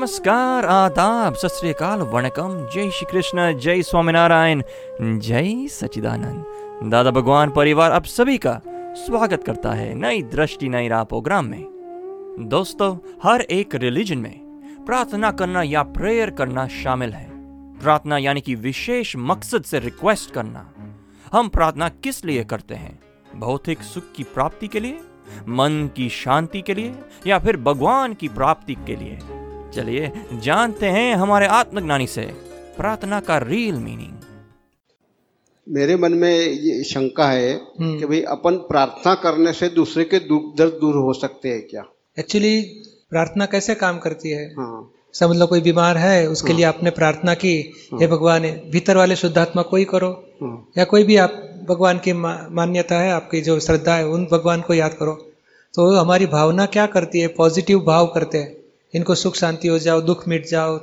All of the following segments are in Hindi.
नमस्कार, आदाब, सत श्री वणकम। जय श्री कृष्ण, जय स्वामीनारायण, जय सचिदानंद दादा भगवान परिवार आप सभी का स्वागत करता है नई दृष्टि, नई राह प्रोग्राम में। दोस्तों, हर एक रिलीजन में प्रार्थना करना या प्रेयर करना शामिल है। प्रार्थना यानी कि विशेष मकसद से रिक्वेस्ट करना। हम प्रार्थना किस लिए करते हैं? भौतिक सुख की प्राप्ति के लिए? मन की शांति के लिए? या फिर भगवान की प्राप्ति के लिए? चलिए जानते हैं हमारे आत्मज्ञानी से। प्रार्थना का रियल मीनिंग मेरे मन में ये शंका है कि भाई अपन प्रार्थना करने से दूसरे के दुख दर्द दूर हो सकते हैं क्या? एक्चुअली प्रार्थना कैसे काम करती है? हाँ। समझ लो कोई बीमार है उसके हाँ। लिए आपने प्रार्थना की हे। भगवान भीतर वाले शुद्धात्मा को ही करो। हाँ। या कोई भी आप भगवान की मा, मान्यता है आपकी जो श्रद्धा है उन भगवान को याद करो। तो हमारी भावना क्या करती है? पॉजिटिव भाव करते हैं। इनको सुख शांति हो जाओ, दुख मिट जाओ,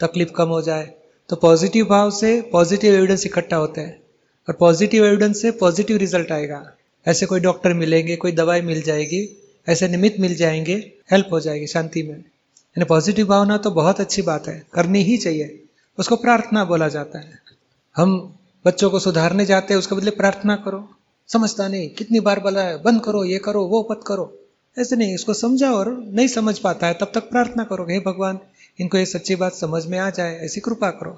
तकलीफ़ कम हो जाए तो पॉजिटिव भाव से पॉजिटिव एविडेंस इकट्ठा होते हैं। और पॉजिटिव एविडेंस से पॉजिटिव रिज़ल्ट आएगा। ऐसे कोई डॉक्टर मिलेंगे, कोई दवाई मिल जाएगी, ऐसे निमित्त मिल जाएँगे हेल्प हो जाएगी शांति में। यानी पॉजिटिव भावना तो बहुत अच्छी बात है, करनी ही चाहिए, उसको प्रार्थना बोला जाता है। हम बच्चों को सुधारने जाते हैं, उसके बदले प्रार्थना करो। समझता नहीं, कितनी बार बोला है, बंद करो, ये करो, वो मत करो। ऐसे नहीं, इसको समझा और नहीं समझ पाता है, तब तक प्रार्थना करो, हे भगवान, इनको ये सच्ची बात समझ में आ जाए, ऐसी कृपा करो।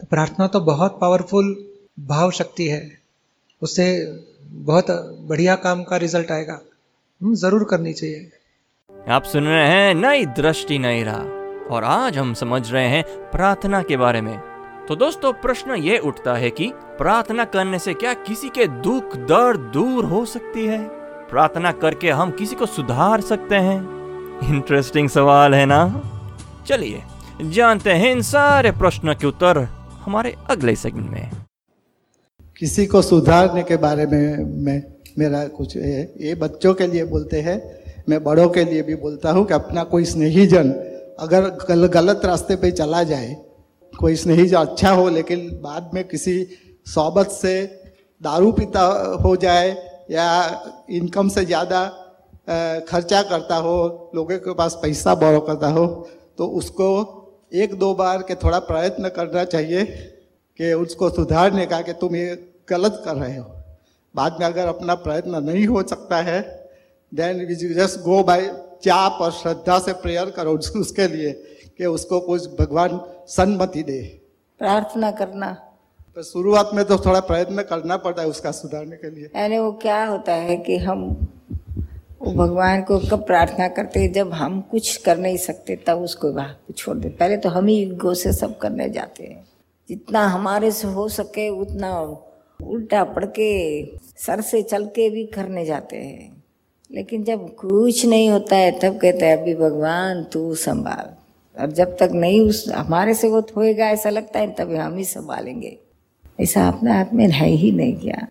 तो प्रार्थना तो बहुत पावरफुल भाव शक्ति है, उससे बहुत बढ़िया काम का रिज़ल्ट आएगा। हम ज़रूर करनी चाहिए। आप सुन रहे हैं नई दृष्टि, नई राह, और आज हम समझ रहे हैं प्रार्थना के बारे में। तो दोस्तों, प्रश्न ये उठता है कि प्रार्थना करने से क्या किसी के दुख, दर्द दूर हो सकती है? प्रार्थना करके हम किसी को सुधार सकते हैं? इंटरेस्टिंग सवाल है ना? चलिए जानते हैं इन सारे प्रश्नों के उत्तर हमारे अगले सेगमेंट में। किसी को सुधारने के बारे में मैं मेरा कुछ है ये बच्चों के लिए बोलते हैं मैं बड़ों के लिए भी बोलता हूँ कि अपना कोई स्नेही जन अगर गल, गलत रास्ते पे चला जाए कोई स्नेही जन अच्छा हो लेकिन बाद में किसी सोबत से दारू पीता हो जाए या इनकम से ज़्यादा खर्चा करता हो, लोगों के पास पैसा बोरो करता हो तो उसको एक दो बार के थोड़ा प्रयत्न करना चाहिए कि उसको सुधारने का कि तुम ये गलत कर रहे हो। बाद में अगर अपना प्रयत्न नहीं हो सकता है then we just go by चाप और श्रद्धा से प्रेयर करो उसके लिए कि उसको कुछ भगवान सन्मति दे। प्रार्थना करना। तो शुरुआत में तो थोड़ा प्रयत्न करना पड़ता है उसका सुधारने के लिए। यानी वो क्या होता है कि हम, वो भगवान को कब प्रार्थना करते हैं, जब हम कुछ कर नहीं सकते, तब उसको छोड़ दे पहले तो हम ही गो से सब करने जाते हैं। जितना हमारे से हो सके, उतना उल्टा पड़ के सर से चल के भी करने जाते हैं। लेकिन जब कुछ नहीं होता है, तब कहते हैं, अभी भगवान, तू संभाल। और जब तक नहीं उस, हमारे से वो होएगा, ऐसा लगता है, तभी हम ही संभालेंगे। ऐसा अपने हाथ में है ही नहीं क्या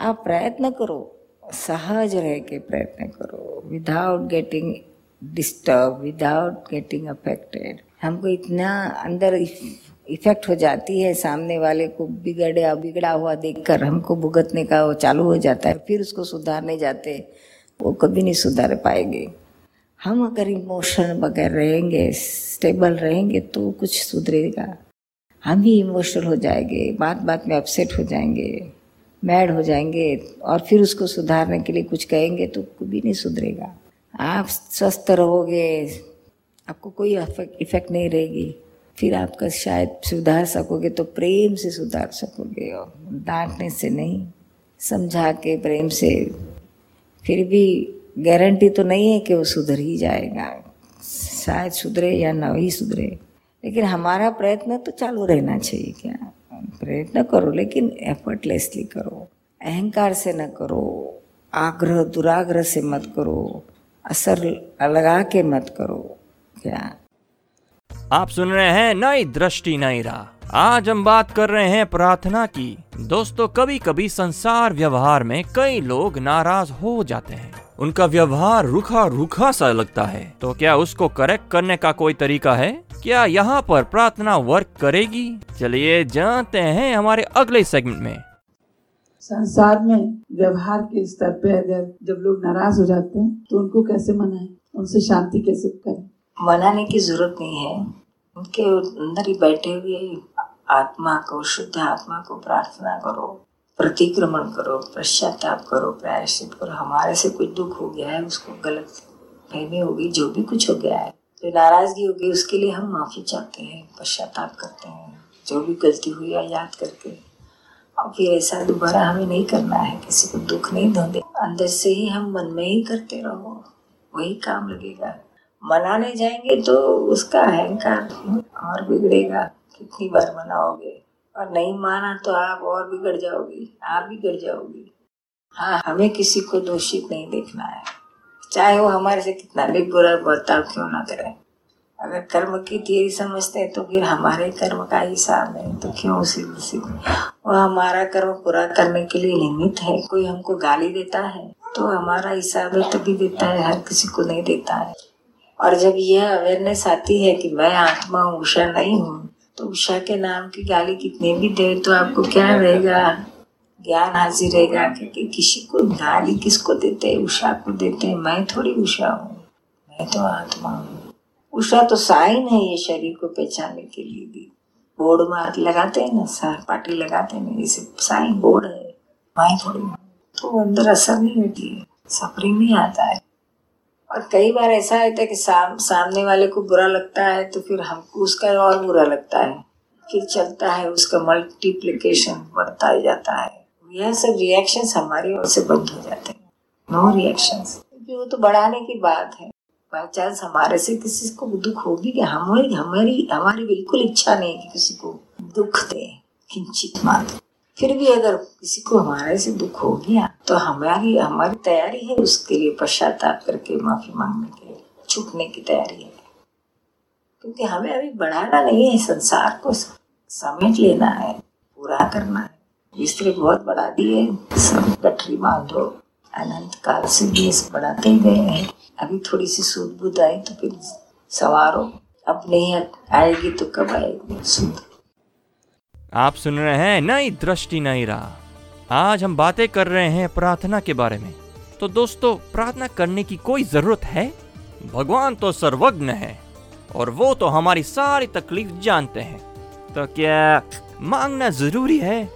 आप प्रयत्न करो, सहज रह के प्रयत्न करो। Without getting disturb without getting affected हमको इतना अंदर इफ़ेक्ट हो जाती है सामने वाले को बिगड़ा बिगड़ा हुआ देखकर हमको भुगतने का वो चालू हो जाता है, फिर उसको सुधारने जाते, वो कभी नहीं सुधार पाएँगे। हम अगर इमोशन बगैर रहेंगे स्टेबल रहेंगे तो कुछ सुधरेगा। हम ही इमोशनल हो जाएँगे बात बात में अपसेट हो जाएँगे मैड हो जाएँगे और फिर उसको सुधारने के लिए कुछ कहेंगे तो भी नहीं सुधरेगा। आप स्वस्थ रहोगे, आपको कोई इफ़ेक्ट नहीं रहेगी। फिर आपका शायद सुधार सकोगे तो प्रेम से सुधार सकोगे और डांटने से नहीं, समझा के प्रेम से। फिर भी गारंटी तो नहीं है कि वो सुधर ही जाएगा। शायद सुधरे या ना ही सुधरे। लेकिन हमारा प्रयत्न तो चालू रहना चाहिए क्या? प्रयत्न करो, लेकिन एफर्टलेसली करो। अहंकार से न करो। आग्रह, दुराग्रह से मत करो। असर लगा के मत करो, क्या? आप सुन रहे हैं नई दृष्टि, नई राह। आज हम बात कर रहे हैं प्रार्थना की। दोस्तों कभी कभी संसार व्यवहार में कई लोग नाराज़ हो जाते हैं। उनका व्यवहार रूखा रूखा सा लगता है। तो क्या उसको करेक्ट करने का कोई तरीका है? क्या यहाँ पर प्रार्थना वर्क करेगी? चलिए जानते हैं हमारे अगले सेगमेंट में। संसार में व्यवहार के स्तर पे अगर जब लोग नाराज़ हो जाते हैं तो उनको कैसे मनाएँ? उनसे शांति कैसे करें? मनाने की ज़रूरत नहीं है। उनके अंदर ही बैठे हुए आत्मा को शुद्ध आत्मा को प्रार्थना करो। प्रतिक्रमण करो, पश्चाताप करो प्रायश्चित करो। हमारे से कुछ दुख हो गया है, उसको गलत फहमी होगी, जो भी कुछ हो गया है। जो नाराज़गी होगी उसके लिए हम माफ़ी चाहते हैं, पश्चाताप करते हैं। जो भी गलती हुई है, याद करके। और फिर ऐसा दोबारा हमें नहीं करना है, किसी को दुख नहीं धोने अंदर से ही हम मन में ही करते रहो, वही काम लगेगा। मनाने जाएँगे तो उसका अहंकार और बिगड़ेगा। कितनी बार मनाओगे? और नहीं माना तो आप और बिगड़ जाओगी, आप बिगड़ जाओगी। हाँ हमें किसी को दोषित नहीं देखना है। चाहे वो हमारे से कितना भी बुरा बर्ताव क्यों ना करे। अगर कर्म की थियरी समझते हैं तो फिर हमारे कर्म का हिसाब नहीं तो क्यों उसी उसी वो हमारा कर्म पूरा करने के लिए निमित है। कोई हमको गाली देता है तो हमारा हिसाब है तभी देता है, हर किसी को नहीं देता है। और जब यह अवेयरनेस आती है कि मैं आत्मा हूँ उषा नहीं हूँ तो उषा के नाम की गाली कितने भी दे तो आपको क्या रहेगा? ज्ञान हाजिर रहेगा क्योंकि किसी को गाली किसको देते हैं? उषा को देते हैं। मैं थोड़ी उषा हूँ। मैं तो आत्मा हूँ। उषा तो साइन है ये शरीर को पहचानने के लिए भी। बोर्ड मार्क लगाते हैं ना, सर पार्टी लगाते हैं ना इसे साइन बोर्ड है। मैं थोड़ी हूँ। तो अंदर असर नहीं होती है। सफरिंग नहीं आता है। और कई बार ऐसा होता है कि साम, सामने वाले को बुरा लगता है तो फिर हमको उसका और बुरा लगता है। फिर चलता है उसका मल्टीप्लिकेशन बढ़ता ही जाता है। यह सब रिएक्शंस हमारी ओर से बंद हो जाते हैं। नो रिएक्शंस क्योंकि वो तो बढ़ाने की बात है। बाई चांस हमारे से किसी को दुख होगी कि हमारी हमारी हमारी बिल्कुल इच्छा नहीं कि किसी को दुख दे किंचित मात्र। फिर भी अगर किसी को हमारे से दुख हो गया तो हमारी हमारी तैयारी है, उसके लिए पश्चाताप करके, माफ़ी मांगने के लिए, छूटने की तैयारी है। क्योंकि हमें अभी बढ़ाना नहीं है, संसार को समेट लेना है, पूरा करना है। इसलिए बहुत बढ़ा दिए सब गठरी बांधो अनंत काल से देश बढ़ाते ही गए हैं। अभी थोड़ी सी सूद बुद्ध आई तो फिर सवारो अब नहीं आएगी तो कब आएगी, सूद। आप सुन रहे हैं नई दृष्टि, नई राह। आज हम बातें कर रहे हैं प्रार्थना के बारे में। तो दोस्तों, प्रार्थना करने की कोई ज़रूरत है? भगवान तो सर्वज्ञ है, और वो तो हमारी सारी तकलीफ़ जानते हैं। तो क्या मांगना ज़रूरी है?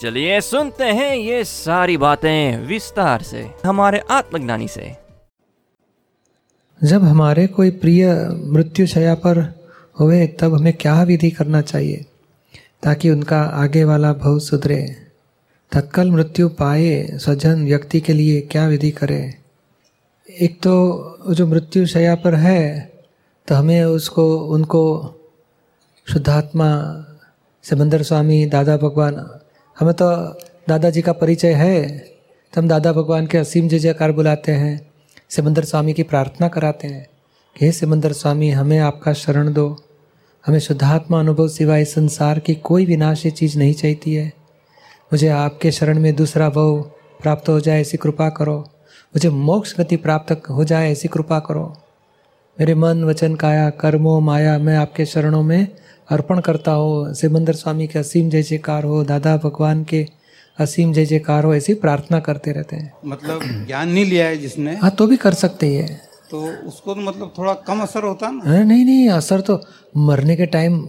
चलिए सुनते हैं ये सारी बातें विस्तार से, हमारे आत्मज्ञानी से। जब हमारे कोई प्रिय मृत्यु शया पर हुए तब हमें क्या विधि करना चाहिए, ताकि उनका आगे वाला भव सुधरे? तत्काल मृत्यु पाए स्वजन व्यक्ति के लिए क्या विधि करे? एक तो जो मृत्यु शया पर है तो हमें उसको, उनको शुद्धात्मा समंदर स्वामी, दादा भगवान, हमें तो दादाजी का परिचय है तो हम दादा भगवान के असीम जय जयकार बुलाते हैं समंदर स्वामी की प्रार्थना कराते हैं कि हे समंदर स्वामी, हमें आपका शरण दो। हमें शुद्धात्मा अनुभव सिवाय संसार की कोई विनाशी चीज़ नहीं चाहती है मुझे आपके शरण में दूसरा भव प्राप्त हो जाए ऐसी कृपा करो। मुझे मोक्ष गति प्राप्त हो जाए ऐसी कृपा करो। मेरे मन वचन काया कर्मों माया मैं आपके शरणों में अर्पण करता हो। सिमंदर स्वामी के असीम जय जयकार हो दादा भगवान के असीम जय जयकार हो ऐसी प्रार्थना करते रहते हैं। मतलब ज्ञान नहीं लिया है जिसने? हाँ तो भी कर सकते हैं। तो उसको तो मतलब थोड़ा कम असर होता ना? अरे नहीं नहीं असर तो मरने के टाइम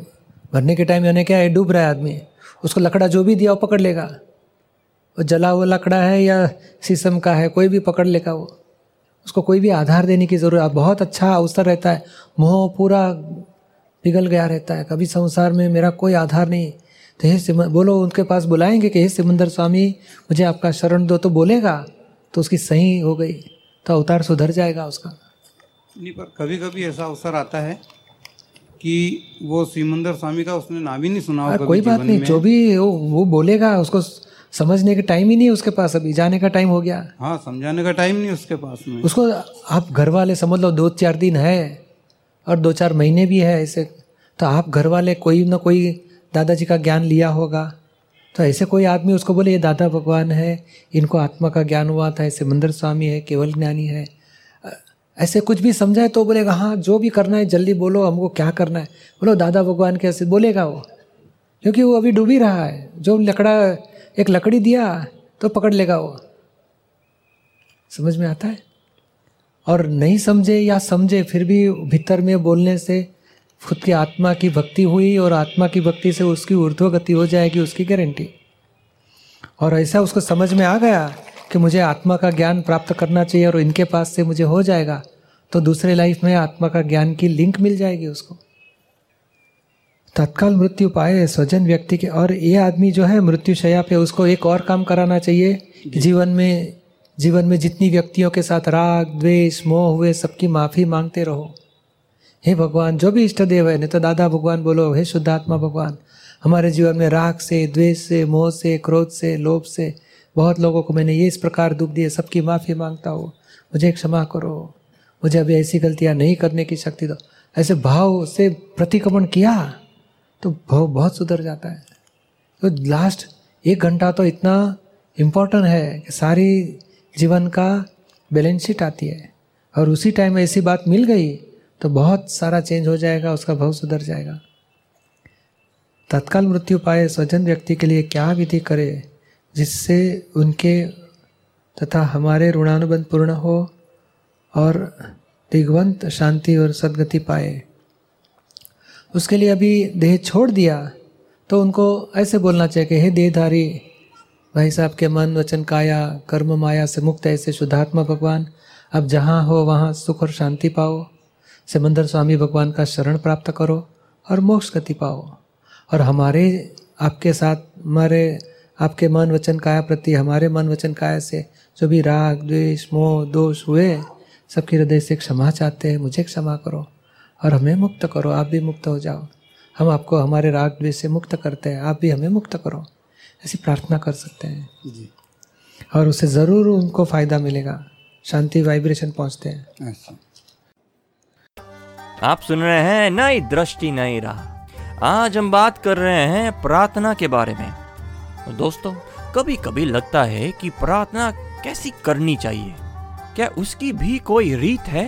मरने के टाइम यानी क्या है डूब रहा है आदमी। उसको लकड़ा जो भी दिया वो पकड़ लेगा। वो जला हुआ लकड़ा है या शीशम का है, कोई भी पकड़ लेगा वो। उसको कोई भी आधार देने की ज़रूरत, बहुत अच्छा अवसर रहता है। मोह पूरा पिघल गया रहता है। कभी संसार में मेरा कोई आधार नहीं। तो हे सिम, बोलो उनके पास बुलाएँगे कि, हे सिमंदर स्वामी, मुझे आपका शरण दो। तो बोलेगा तो उसकी सही हो गई। तो अवतार सुधर जाएगा उसका। नहीं, पर कभी कभी ऐसा अवसर आता है कि वो सिमंदर स्वामी का उसने नाम ही नहीं सुना होगा कोई बात नहीं जो भी वो, वो बोलेगा उसको समझने का टाइम ही नहीं उसके पास अभी जाने का टाइम हो गया। हाँ समझाने का टाइम नहीं उसके पास में। उसको आप घर वाले समझ लो दो चार दिन है और दो चार महीने भी है ऐसे। तो आप घर वाले कोई ना कोई दादाजी का ज्ञान लिया होगा। तो ऐसे कोई आदमी उसको बोले ये दादा भगवान है इनको आत्मा का ज्ञान हुआ था ऐसे मंदिर स्वामी है केवल ज्ञानी है। ऐसे कुछ भी समझाए तो बोलेगा हाँ जो भी करना है, जल्दी बोलो, हमको क्या करना है? बोलो, दादा भगवान कैसे बोलेगा वो, क्योंकि वो अभी डूबी रहा है। जो लकड़ा, एक लकड़ी दिया तो पकड़ लेगा वो। समझ में आता है? और नहीं समझे या समझे, फिर भी भीतर में बोलने से खुद की आत्मा की भक्ति हुई और आत्मा की भक्ति से उसकी ऊर्ध्व गति हो जाएगी, उसकी गारंटी। और ऐसा उसको समझ में आ गया कि मुझे आत्मा का ज्ञान प्राप्त करना चाहिए और इनके पास से मुझे हो जाएगा तो दूसरे लाइफ में आत्मा का ज्ञान की लिंक मिल जाएगी उसको। तत्काल मृत्यु पाए स्वजन व्यक्ति के, और ये आदमी जो है मृत्यु शया पे उसको एक और काम कराना चाहिए जीवन में जीवन में जितनी व्यक्तियों के साथ राग, द्वेष, मोह हुए सबकी माफ़ी मांगते रहो। हे भगवान, जो भी इष्ट देव है, नहीं तो दादा भगवान बोलो, हे शुद्धात्मा भगवान, हमारे जीवन में राग से, द्वेष से, मोह से, क्रोध से, लोभ से बहुत लोगों को मैंने ये इस प्रकार दुख दिए सबकी माफ़ी माँगता हूँ। मुझे क्षमा करो। मुझे अभी ऐसी गलतियाँ नहीं करने की शक्ति दो। ऐसे भाव से प्रतिक्रमण किया तो भाव बहुत सुधर जाता है। तो लास्ट एक घंटा तो इतना इम्पोर्टेंट है कि सारी जीवन का बैलेंस शीट आती है। और उसी टाइम ऐसी बात मिल गई तो बहुत सारा चेंज हो जाएगा, उसका भाव सुधर जाएगा। तत्काल मृत्यु पाए स्वजन व्यक्ति के लिए क्या विधि करे? जिससे उनके तथा हमारे ऋणानुबंध पूर्ण हो और दिग्वंत शांति और सदगति पाए। उसके लिए अभी देह छोड़ दिया तो उनको ऐसे बोलना चाहिए कि, हे देहधारी, भाई साहब के मन, वचन, काया, कर्म, माया से मुक्त ऐसे शुद्धात्मा भगवान, अब जहाँ हो वहाँ सुख और शांति पाओ। समंदर स्वामी भगवान का शरण प्राप्त करो और मोक्ष गति पाओ। और हमारे, आपके साथ हमारे आपके मन वचन काया प्रति हमारे मन वचन काया से जो भी राग द्वेष मोह दोष हुए सबके हृदय से क्षमा चाहते हैं मुझे क्षमा करो और हमें मुक्त करो आप भी मुक्त हो जाओ। हम आपको हमारे राग द्वेष से मुक्त करते हैं आप भी हमें मुक्त करो। ऐसी प्रार्थना कर सकते हैं। जी। और उससे ज़रूर उनको फ़ायदा मिलेगा। शांति वाइब्रेशन पहुँचते हैं। अच्छा आप सुन रहे हैं नई दृष्टि नई राह। आज हम बात कर रहे हैं प्रार्थना के बारे में। दोस्तों कभी कभी लगता है कि प्रार्थना कैसी करनी चाहिए? क्या उसकी भी कोई रीत है?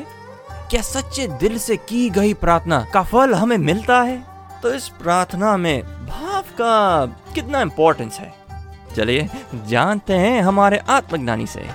क्या सच्चे दिल से की गई प्रार्थना का फल हमें मिलता है? तो इस प्रार्थना में भाव का कितना इम्पोर्टेंस है? चलिए, जानते हैं हमारे आत्मज्ञानी से।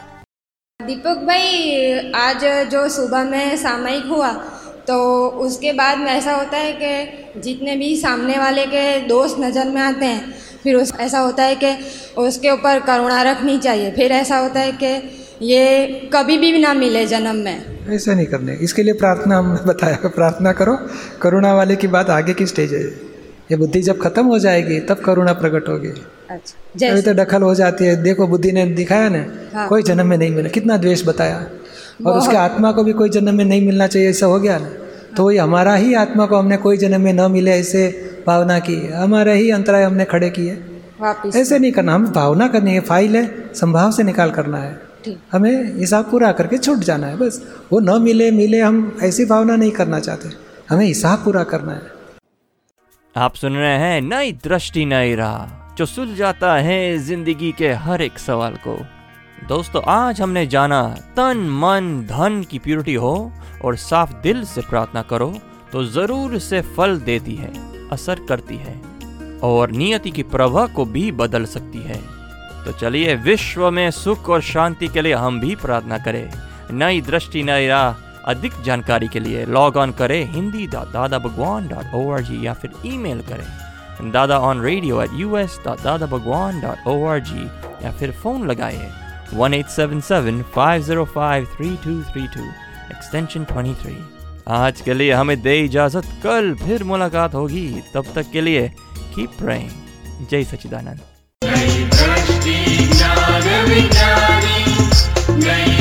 दीपक भाई, आज जो सुबह में सामयिक हुआ तो उसके बाद में ऐसा होता है कि जितने भी सामने वाले के दोस्त नज़र में आते हैं फिर उस ऐसा होता है कि उसके ऊपर करुणा रखनी चाहिए। फिर ऐसा होता है कि ये कभी भी ना मिले जन्म में। ऐसा नहीं करने। इसके लिए प्रार्थना हमने बताया। प्रार्थना करो करुणा वाले की बात आगे की स्टेज है। ये बुद्धि जब खत्म हो जाएगी तब करुणा प्रकट होगी। अच्छा। अभी जैसे तो दखल हो जाती है। देखो बुद्धि ने दिखाया ना हाँ। कोई जन्म में नहीं मिला। कितना द्वेष बताया। और उसके आत्मा को भी कोई जन्म में नहीं मिलना चाहिए ऐसा हो गया ना। तो वही हमारा ही आत्मा को हमने कोई जन्म में न मिले ऐसे भावना की हमारे ही अंतराय हमने खड़े किए। ऐसे नहीं करना हम भावना करनी है फ़ाइल है संभाव से निकाल करना है। हमें हिसाब पूरा करके छूट जाना है बस। वो न मिले मिले हम ऐसी भावना नहीं करना चाहते। हमें हिसाब पूरा करना है। आप सुन रहे हैं नई दृष्टि नई राह जो सुलझाता है ज़िंदगी के हर एक सवाल को। दोस्तों आज हमने जाना तन मन धन की प्यूरिटी हो और साफ़ दिल से प्रार्थना करो तो ज़रूर से फल देती है। असर करती है और नियति की प्रवाह को भी बदल सकती है। तो चलिए विश्व में सुख और शांति के लिए हम भी प्रार्थना करें। नई दृष्टि, नई राह, अधिक जानकारी के लिए लॉग ऑन करें Hindi dot Dada Bhagwan dot O R G या फिर ईमेल करें। Dada on radio at U S dot Dada Bhagwan dot O R G या फिर फ़ोन लगाए। One eight seven seven five zero five three two three two extension twenty three आज के लिए हमें दे इजाज़त, कल फिर मुलाकात होगी। तब तक के लिए कीप प्रेइंग जय सचिदानंद नई